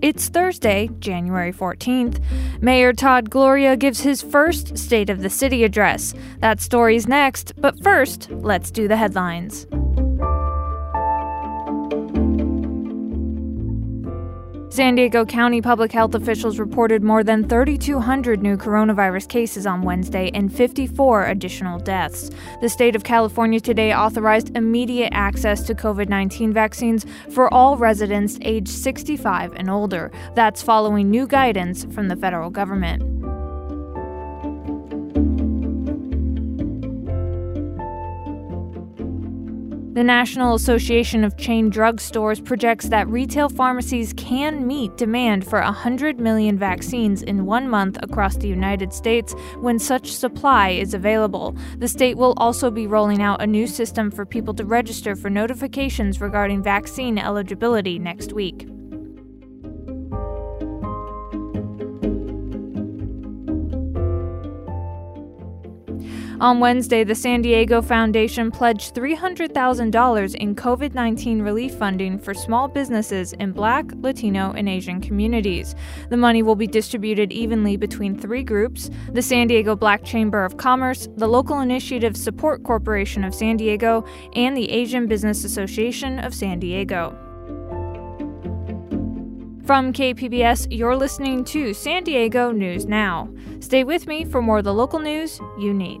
It's Thursday, January 14th. Mayor Todd Gloria gives his first State of the City address. That story's next, but first, let's do the headlines. San Diego County public health officials reported more than 3,200 new coronavirus cases on Wednesday and 54 additional deaths. The state of California today authorized immediate access to COVID 19 vaccines for all residents aged 65 and older. That's following new guidance from the federal government. The National Association of Chain Drug Stores projects that retail pharmacies can meet demand for 100 million vaccines in one month across the United States when such supply is available. The state will also be rolling out a new system for people to register for notifications regarding vaccine eligibility next week. On Wednesday, the San Diego Foundation pledged $300,000 in COVID 19 relief funding for small businesses in Black, Latino, and Asian communities. The money will be distributed evenly between three groups the San Diego Black Chamber of Commerce, the Local Initiative Support Corporation of San Diego, and the Asian Business Association of San Diego. From KPBS, you're listening to San Diego News Now. Stay with me for more of the local news you need.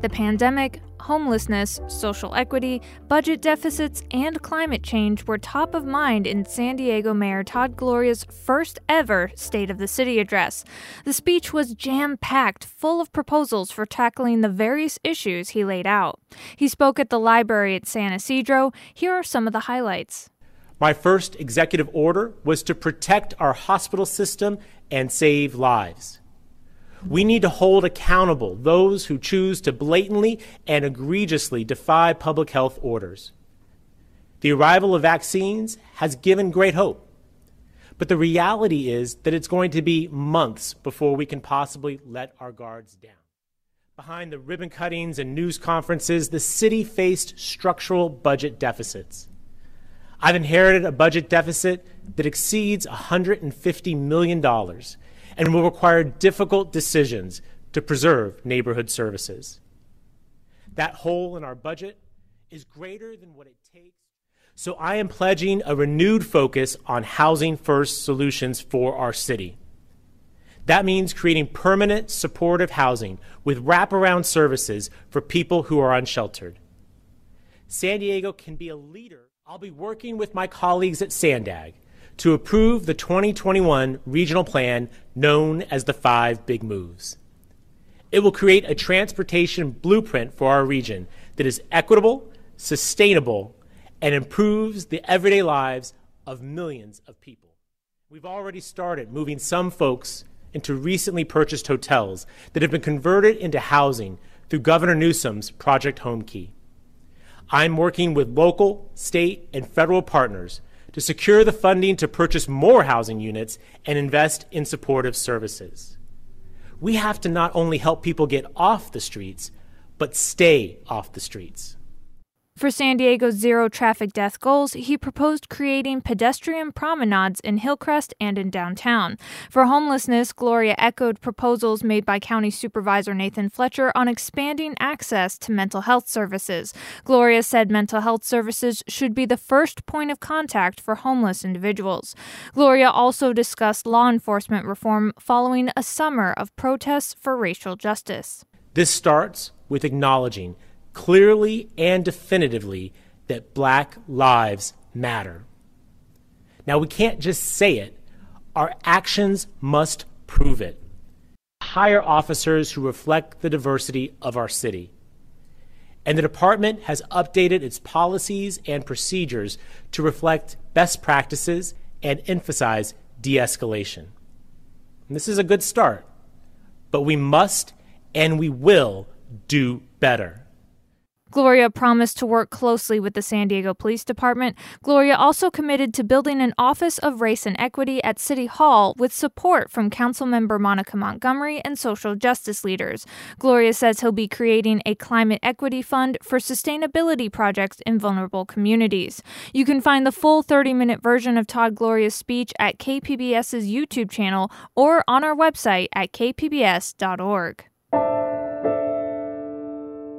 The pandemic, homelessness, social equity, budget deficits, and climate change were top of mind in San Diego Mayor Todd Gloria's first ever State of the City address. The speech was jam packed, full of proposals for tackling the various issues he laid out. He spoke at the library at San Ysidro. Here are some of the highlights. My first executive order was to protect our hospital system and save lives. We need to hold accountable those who choose to blatantly and egregiously defy public health orders. The arrival of vaccines has given great hope. But the reality is that it's going to be months before we can possibly let our guards down. Behind the ribbon cuttings and news conferences, the city faced structural budget deficits. I've inherited a budget deficit that exceeds $150 million and will require difficult decisions to preserve neighborhood services. That hole in our budget is greater than what it takes. So I am pledging a renewed focus on housing first solutions for our city. That means creating permanent supportive housing with wraparound services for people who are unsheltered. San Diego can be a leader. I'll be working with my colleagues at SANDAG to approve the 2021 regional plan known as the Five Big Moves. It will create a transportation blueprint for our region that is equitable, sustainable, and improves the everyday lives of millions of people. We've already started moving some folks into recently purchased hotels that have been converted into housing through Governor Newsom's Project Homekey. I'm working with local, state, and federal partners to secure the funding to purchase more housing units and invest in supportive services. We have to not only help people get off the streets, but stay off the streets. For San Diego's zero traffic death goals, he proposed creating pedestrian promenades in Hillcrest and in downtown. For homelessness, Gloria echoed proposals made by County Supervisor Nathan Fletcher on expanding access to mental health services. Gloria said mental health services should be the first point of contact for homeless individuals. Gloria also discussed law enforcement reform following a summer of protests for racial justice. This starts with acknowledging clearly and definitively that black lives matter. Now, we can't just say it, our actions must prove it. Hire officers who reflect the diversity of our city. And the department has updated its policies and procedures to reflect best practices and emphasize de escalation. This is a good start, but we must and we will do better. Gloria promised to work closely with the San Diego Police Department. Gloria also committed to building an Office of Race and Equity at City Hall with support from Councilmember Monica Montgomery and social justice leaders. Gloria says he'll be creating a climate equity fund for sustainability projects in vulnerable communities. You can find the full 30 minute version of Todd Gloria's speech at KPBS's YouTube channel or on our website at kpbs.org.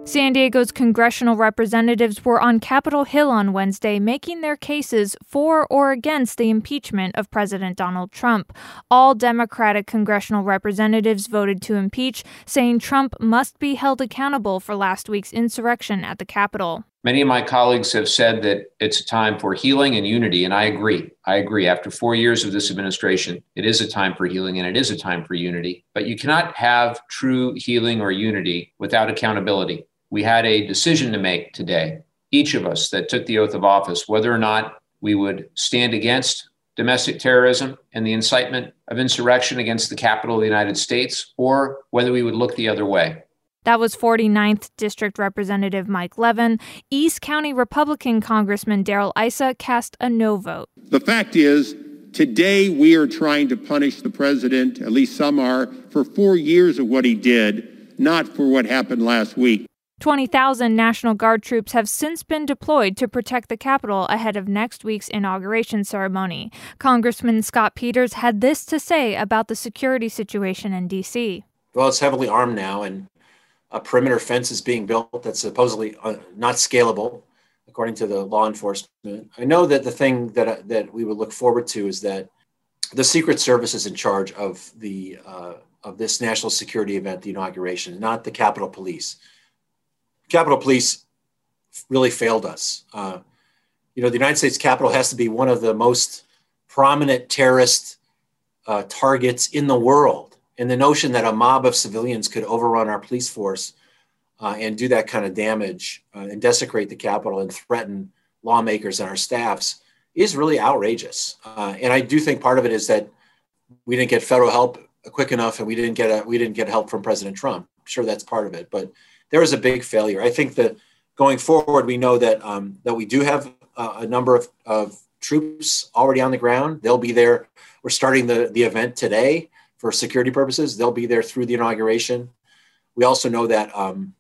San Diego's congressional representatives were on Capitol Hill on Wednesday making their cases for or against the impeachment of President Donald Trump. All Democratic congressional representatives voted to impeach, saying Trump must be held accountable for last week's insurrection at the Capitol. Many of my colleagues have said that it's a time for healing and unity, and I agree. I agree. After four years of this administration, it is a time for healing and it is a time for unity. But you cannot have true healing or unity without accountability we had a decision to make today, each of us that took the oath of office, whether or not we would stand against domestic terrorism and the incitement of insurrection against the capital of the United States, or whether we would look the other way. That was 49th District Representative Mike Levin. East County Republican Congressman Darrell Issa cast a no vote. The fact is, today we are trying to punish the president, at least some are, for four years of what he did, not for what happened last week. 20,000 National Guard troops have since been deployed to protect the Capitol ahead of next week's inauguration ceremony. Congressman Scott Peters had this to say about the security situation in D.C. Well, it's heavily armed now, and a perimeter fence is being built that's supposedly uh, not scalable, according to the law enforcement. I know that the thing that, uh, that we would look forward to is that the Secret Service is in charge of the uh, of this national security event, the inauguration, not the Capitol Police. Capitol Police really failed us. Uh, you know, the United States Capitol has to be one of the most prominent terrorist uh, targets in the world. And the notion that a mob of civilians could overrun our police force uh, and do that kind of damage uh, and desecrate the Capitol and threaten lawmakers and our staffs is really outrageous. Uh, and I do think part of it is that we didn't get federal help quick enough, and we didn't get a, we didn't get help from President Trump. I'm sure that's part of it, but there was a big failure. I think that going forward, we know that um, that we do have uh, a number of, of troops already on the ground. They'll be there. We're starting the, the event today for security purposes. They'll be there through the inauguration. We also know that um,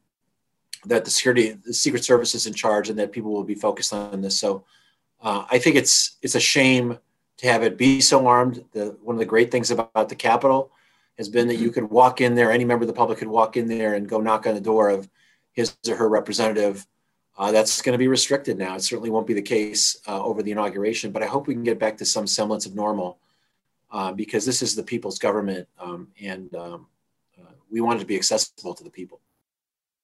that the security, the Secret Service is in charge, and that people will be focused on this. So uh, I think it's it's a shame to have it be so armed. The, one of the great things about the Capitol has been that you could walk in there, any member of the public could walk in there and go knock on the door of his or her representative. Uh, that's going to be restricted now. It certainly won't be the case uh, over the inauguration, but I hope we can get back to some semblance of normal uh, because this is the people's government um, and um, uh, we want it to be accessible to the people.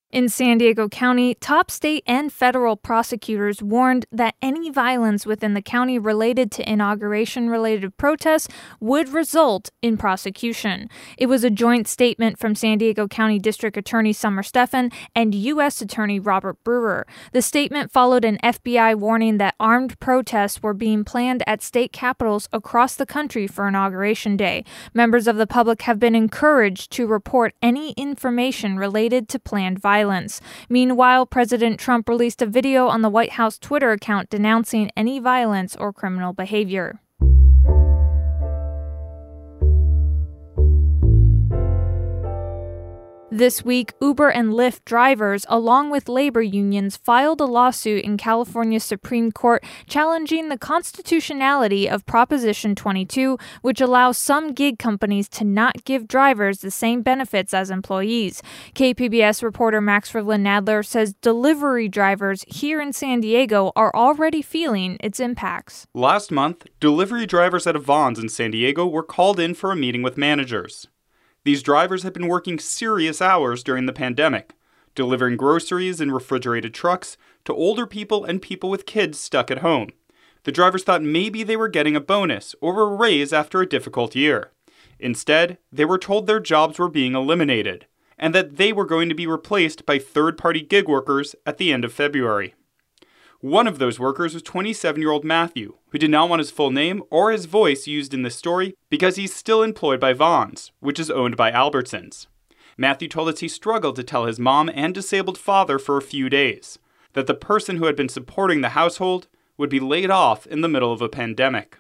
In San Diego County, top state and federal prosecutors warned that any violence within the county related to inauguration related protests would result in prosecution. It was a joint statement from San Diego County District Attorney Summer Stephan and U.S. Attorney Robert Brewer. The statement followed an FBI warning that armed protests were being planned at state capitals across the country for Inauguration Day. Members of the public have been encouraged to report any information related to planned violence violence. Meanwhile, President Trump released a video on the White House Twitter account denouncing any violence or criminal behavior. This week, Uber and Lyft drivers, along with labor unions, filed a lawsuit in California's Supreme Court challenging the constitutionality of Proposition 22, which allows some gig companies to not give drivers the same benefits as employees. KPBS reporter Max Rivlin Nadler says delivery drivers here in San Diego are already feeling its impacts. Last month, delivery drivers at a Vons in San Diego were called in for a meeting with managers. These drivers had been working serious hours during the pandemic, delivering groceries in refrigerated trucks to older people and people with kids stuck at home. The drivers thought maybe they were getting a bonus or a raise after a difficult year. Instead, they were told their jobs were being eliminated and that they were going to be replaced by third party gig workers at the end of February. One of those workers was 27 year old Matthew, who did not want his full name or his voice used in this story because he's still employed by Vons, which is owned by Albertsons. Matthew told us he struggled to tell his mom and disabled father for a few days that the person who had been supporting the household would be laid off in the middle of a pandemic.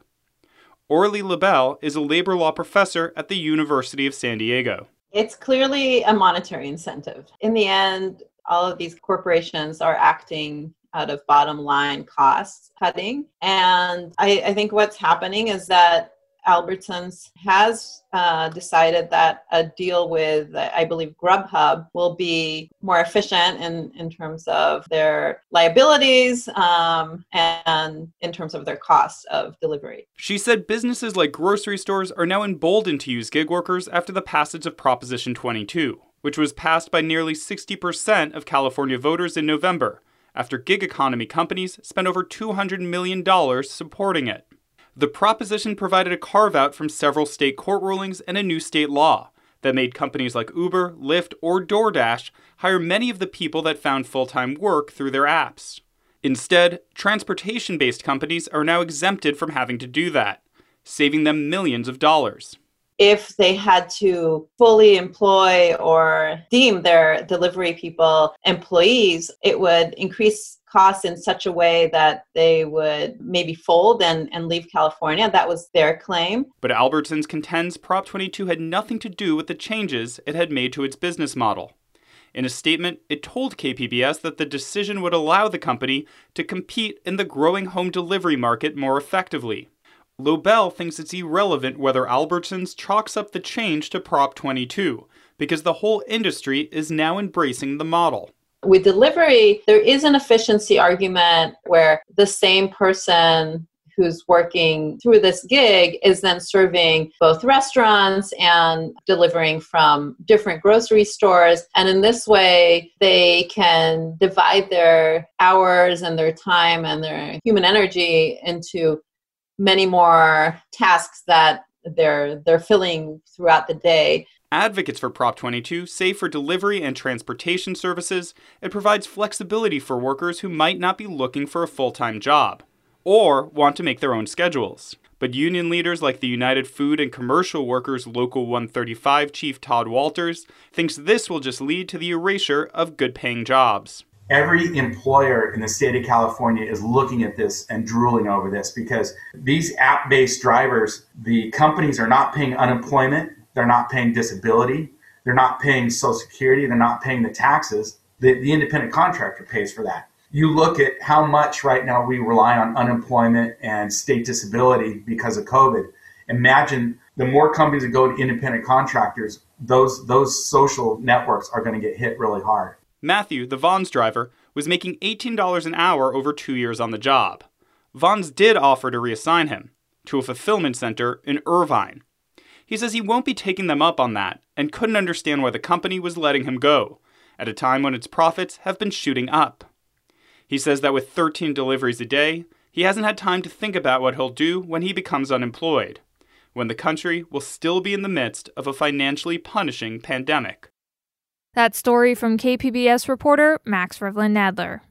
Orly Lobel is a labor law professor at the University of San Diego. It's clearly a monetary incentive. In the end, all of these corporations are acting out of bottom line cost cutting. And I, I think what's happening is that Albertsons has uh, decided that a deal with, I believe, Grubhub will be more efficient in, in terms of their liabilities um, and in terms of their costs of delivery. She said businesses like grocery stores are now emboldened to use gig workers after the passage of Proposition 22, which was passed by nearly 60% of California voters in November after gig economy companies spent over $200 million supporting it. The proposition provided a carve out from several state court rulings and a new state law that made companies like Uber, Lyft, or DoorDash hire many of the people that found full time work through their apps. Instead, transportation based companies are now exempted from having to do that, saving them millions of dollars if they had to fully employ or deem their delivery people employees, it would increase costs in such a way that they would maybe fold and, and leave California. That was their claim. But Albertsons contends Prop 22 had nothing to do with the changes it had made to its business model. In a statement, it told KPBS that the decision would allow the company to compete in the growing home delivery market more effectively. Lobel thinks it's irrelevant whether Albertsons chalks up the change to Prop 22, because the whole industry is now embracing the model. With delivery, there is an efficiency argument where the same person who's working through this gig is then serving both restaurants and delivering from different grocery stores. And in this way, they can divide their hours and their time and their human energy into many more tasks that they're they're filling throughout the day. Advocates for Prop 22 say for delivery and transportation services, it provides flexibility for workers who might not be looking for a full time job or want to make their own schedules. But union leaders like the United Food and Commercial Workers Local 135 chief Todd Walters thinks this will just lead to the erasure of good paying jobs every employer in the state of California is looking at this and drooling over this because these app based drivers, the companies are not paying unemployment, they're not paying disability, they're not paying Social Security, they're not paying the taxes. The, the independent contractor pays for that. You look at how much right now we rely on unemployment and state disability because of COVID. Imagine the more companies that go to independent contractors, those those social networks are going to get hit really hard. Matthew, the Vons driver, was making $18 an hour over two years on the job. Vons did offer to reassign him to a fulfillment center in Irvine. He says he won't be taking them up on that and couldn't understand why the company was letting him go at a time when its profits have been shooting up. He says that with 13 deliveries a day, he hasn't had time to think about what he'll do when he becomes unemployed, when the country will still be in the midst of a financially punishing pandemic. That story from KPBS reporter Max Rivlin Nadler.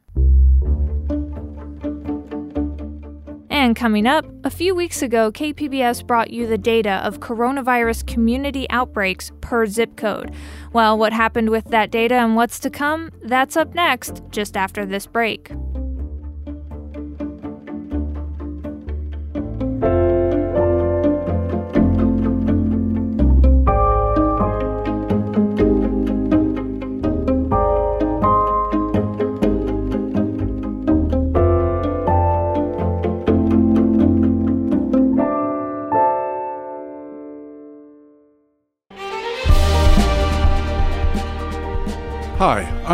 And coming up, a few weeks ago, KPBS brought you the data of coronavirus community outbreaks per zip code. Well, what happened with that data and what's to come? That's up next, just after this break.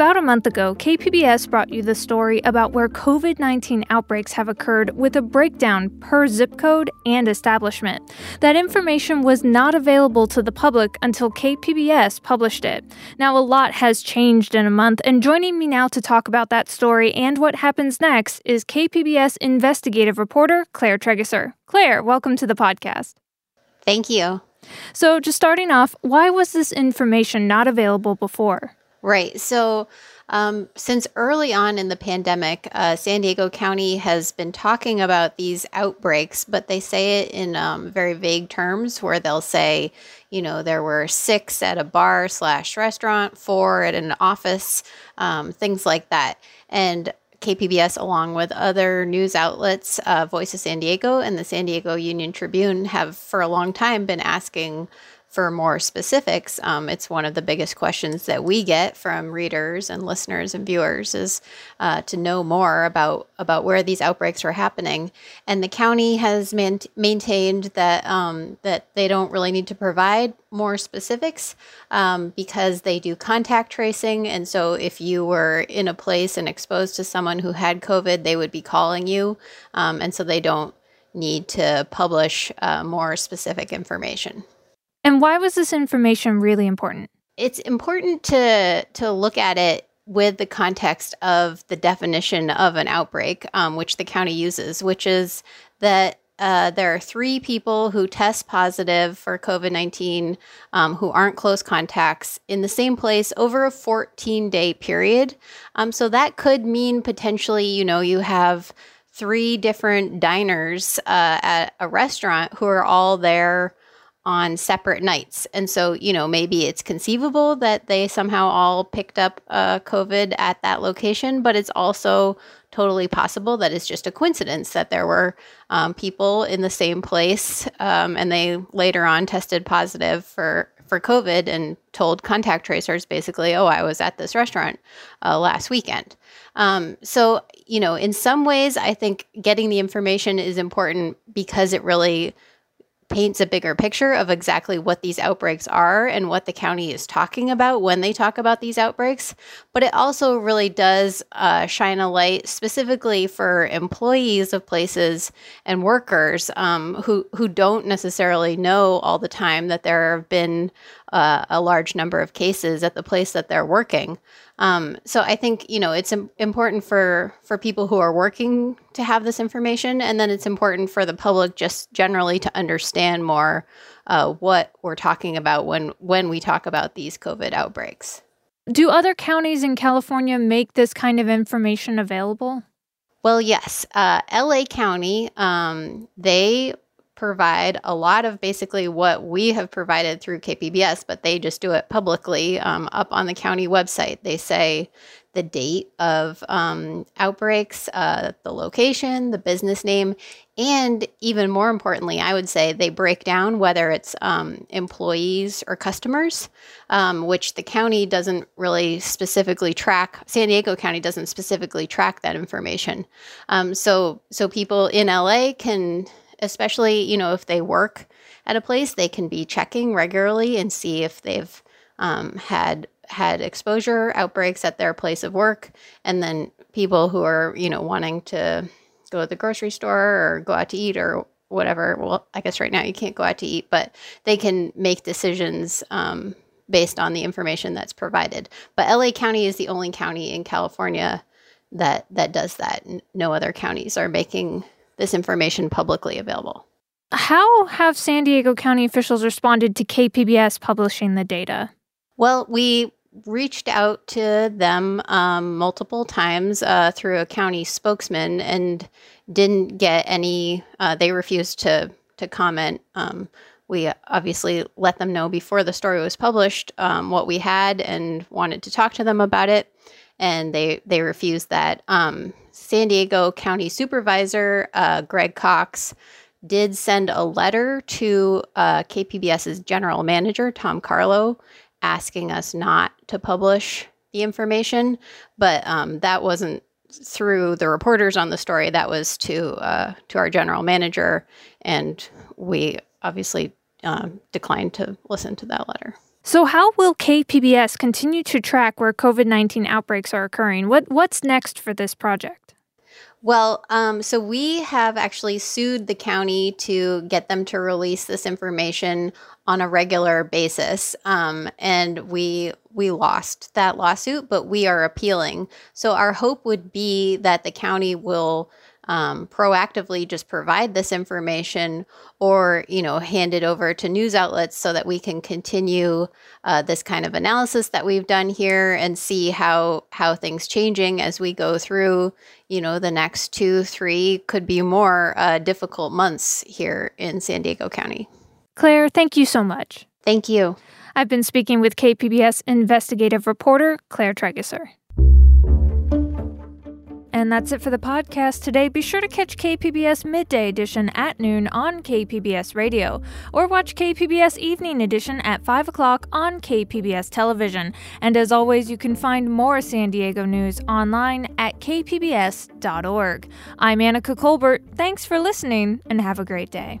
About a month ago, KPBS brought you the story about where COVID 19 outbreaks have occurred with a breakdown per zip code and establishment. That information was not available to the public until KPBS published it. Now, a lot has changed in a month, and joining me now to talk about that story and what happens next is KPBS investigative reporter Claire Trageser. Claire, welcome to the podcast. Thank you. So, just starting off, why was this information not available before? Right. So, um, since early on in the pandemic, uh, San Diego County has been talking about these outbreaks, but they say it in um, very vague terms where they'll say, you know, there were six at a bar slash restaurant, four at an office, um, things like that. And KPBS, along with other news outlets, uh, Voice of San Diego and the San Diego Union Tribune, have for a long time been asking for more specifics, um, it's one of the biggest questions that we get from readers and listeners and viewers is uh, to know more about about where these outbreaks are happening. And the county has man- maintained that um, that they don't really need to provide more specifics um, because they do contact tracing. And so, if you were in a place and exposed to someone who had COVID, they would be calling you, um, and so they don't need to publish uh, more specific information. And why was this information really important? It's important to to look at it with the context of the definition of an outbreak, um, which the county uses, which is that uh, there are three people who test positive for COVID 19 um, who aren't close contacts in the same place over a 14 day period. Um, so that could mean potentially, you know, you have three different diners uh, at a restaurant who are all there on separate nights. And so, you know, maybe it's conceivable that they somehow all picked up uh, COVID at that location, but it's also totally possible that it's just a coincidence that there were um, people in the same place um, and they later on tested positive for for COVID and told contact tracers basically, oh, I was at this restaurant uh, last weekend. Um, so, you know, in some ways, I think getting the information is important because it really paints a bigger picture of exactly what these outbreaks are and what the county is talking about when they talk about these outbreaks. But it also really does uh, shine a light specifically for employees of places and workers um, who who don't necessarily know all the time that there have been uh, a large number of cases at the place that they're working. Um, so I think you know it's Im- important for for people who are working to have this information, and then it's important for the public just generally to understand more uh, what we're talking about when when we talk about these COVID outbreaks. Do other counties in California make this kind of information available? Well, yes. Uh, LA County, um, they provide a lot of basically what we have provided through KPBS, but they just do it publicly um, up on the county website. They say the date of um, outbreaks, uh, the location, the business name, and even more importantly, I would say they break down whether it's um, employees or customers, um, which the county doesn't really specifically track. San Diego County doesn't specifically track that information. Um, so, so people in LA can especially, you know, if they work at a place, they can be checking regularly and see if they've um, had had exposure outbreaks at their place of work. And then people who are you know wanting to go to the grocery store or go out to eat or whatever well i guess right now you can't go out to eat but they can make decisions um, based on the information that's provided. But la county is the only county in california that that does that. No other counties are making this information publicly available. How have San Diego County officials responded to KPBS publishing the data? Well, we reached out to them um, multiple times uh, through a county spokesman and didn't get any. Uh, they refused to to comment um, we obviously let them know before the story was published um, what we had and wanted to talk to them about it, and they they refused that. Um, San Diego County Supervisor uh, Greg Cox did send a letter to uh, KPBS's general manager Tom Karlo asking us not to publish the information, but um, that wasn't through the reporters on the story. That was to uh, to our general manager, and we obviously um, declined to listen to that letter. So, how will KPBS continue to track where COVID nineteen outbreaks are occurring? What what's next for this project? Well, um, so we have actually sued the county to get them to release this information on a regular basis, um, and we we lost that lawsuit, but we are appealing. So our hope would be that the county will um, proactively just provide this information or you know hand it over to news outlets so that we can continue uh, this kind of analysis that we've done here and see how how things changing as we go through you know the next two three could be more uh, difficult months here in san diego county. Claire thank you so much. Thank you. I've been speaking with kpbs investigative reporter claire trageser and that's it for the podcast today. Be sure to catch KPBS Midday Edition at noon on KPBS Radio, or watch KPBS Evening Edition at 5 o'clock on KPBS Television. And as always, you can find more San Diego news online at kpbs.org. I'm Annika Colbert. Thanks for listening, and have a great day.